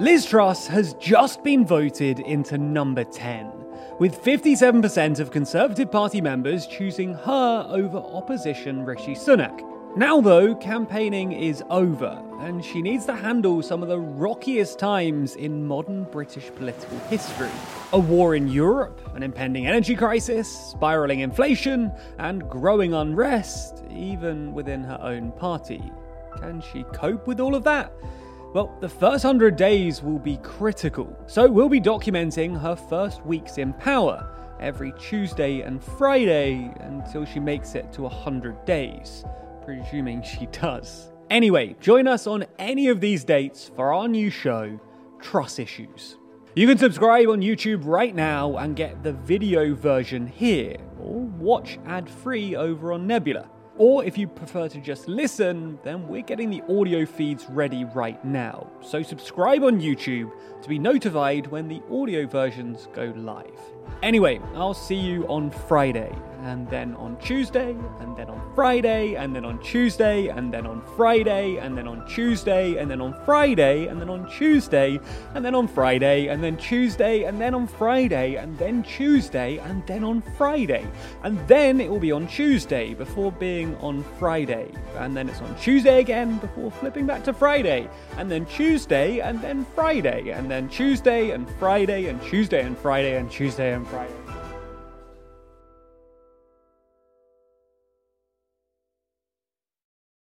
Liz Truss has just been voted into number 10, with 57% of Conservative Party members choosing her over opposition Rishi Sunak. Now, though, campaigning is over, and she needs to handle some of the rockiest times in modern British political history. A war in Europe, an impending energy crisis, spiralling inflation, and growing unrest, even within her own party. Can she cope with all of that? Well, the first 100 days will be critical, so we'll be documenting her first weeks in power every Tuesday and Friday until she makes it to 100 days, presuming she does. Anyway, join us on any of these dates for our new show, Truss Issues. You can subscribe on YouTube right now and get the video version here, or watch ad free over on Nebula. Or if you prefer to just listen, then we're getting the audio feeds ready right now. So subscribe on YouTube to be notified when the audio versions go live. Anyway, I'll see you on Friday, and then on Tuesday, and then on Friday, and then on Tuesday, and then on Friday, and then on Tuesday, and then on Friday, and then on Tuesday, and then on Friday, and then Tuesday, and then on Friday, and then Tuesday, and then on Friday. And then it will be on Tuesday before being on Friday. And then it's on Tuesday again before flipping back to Friday. And then Tuesday, and then Friday, and then Tuesday, and Friday, and Tuesday, and Friday, and Tuesday, and Friday.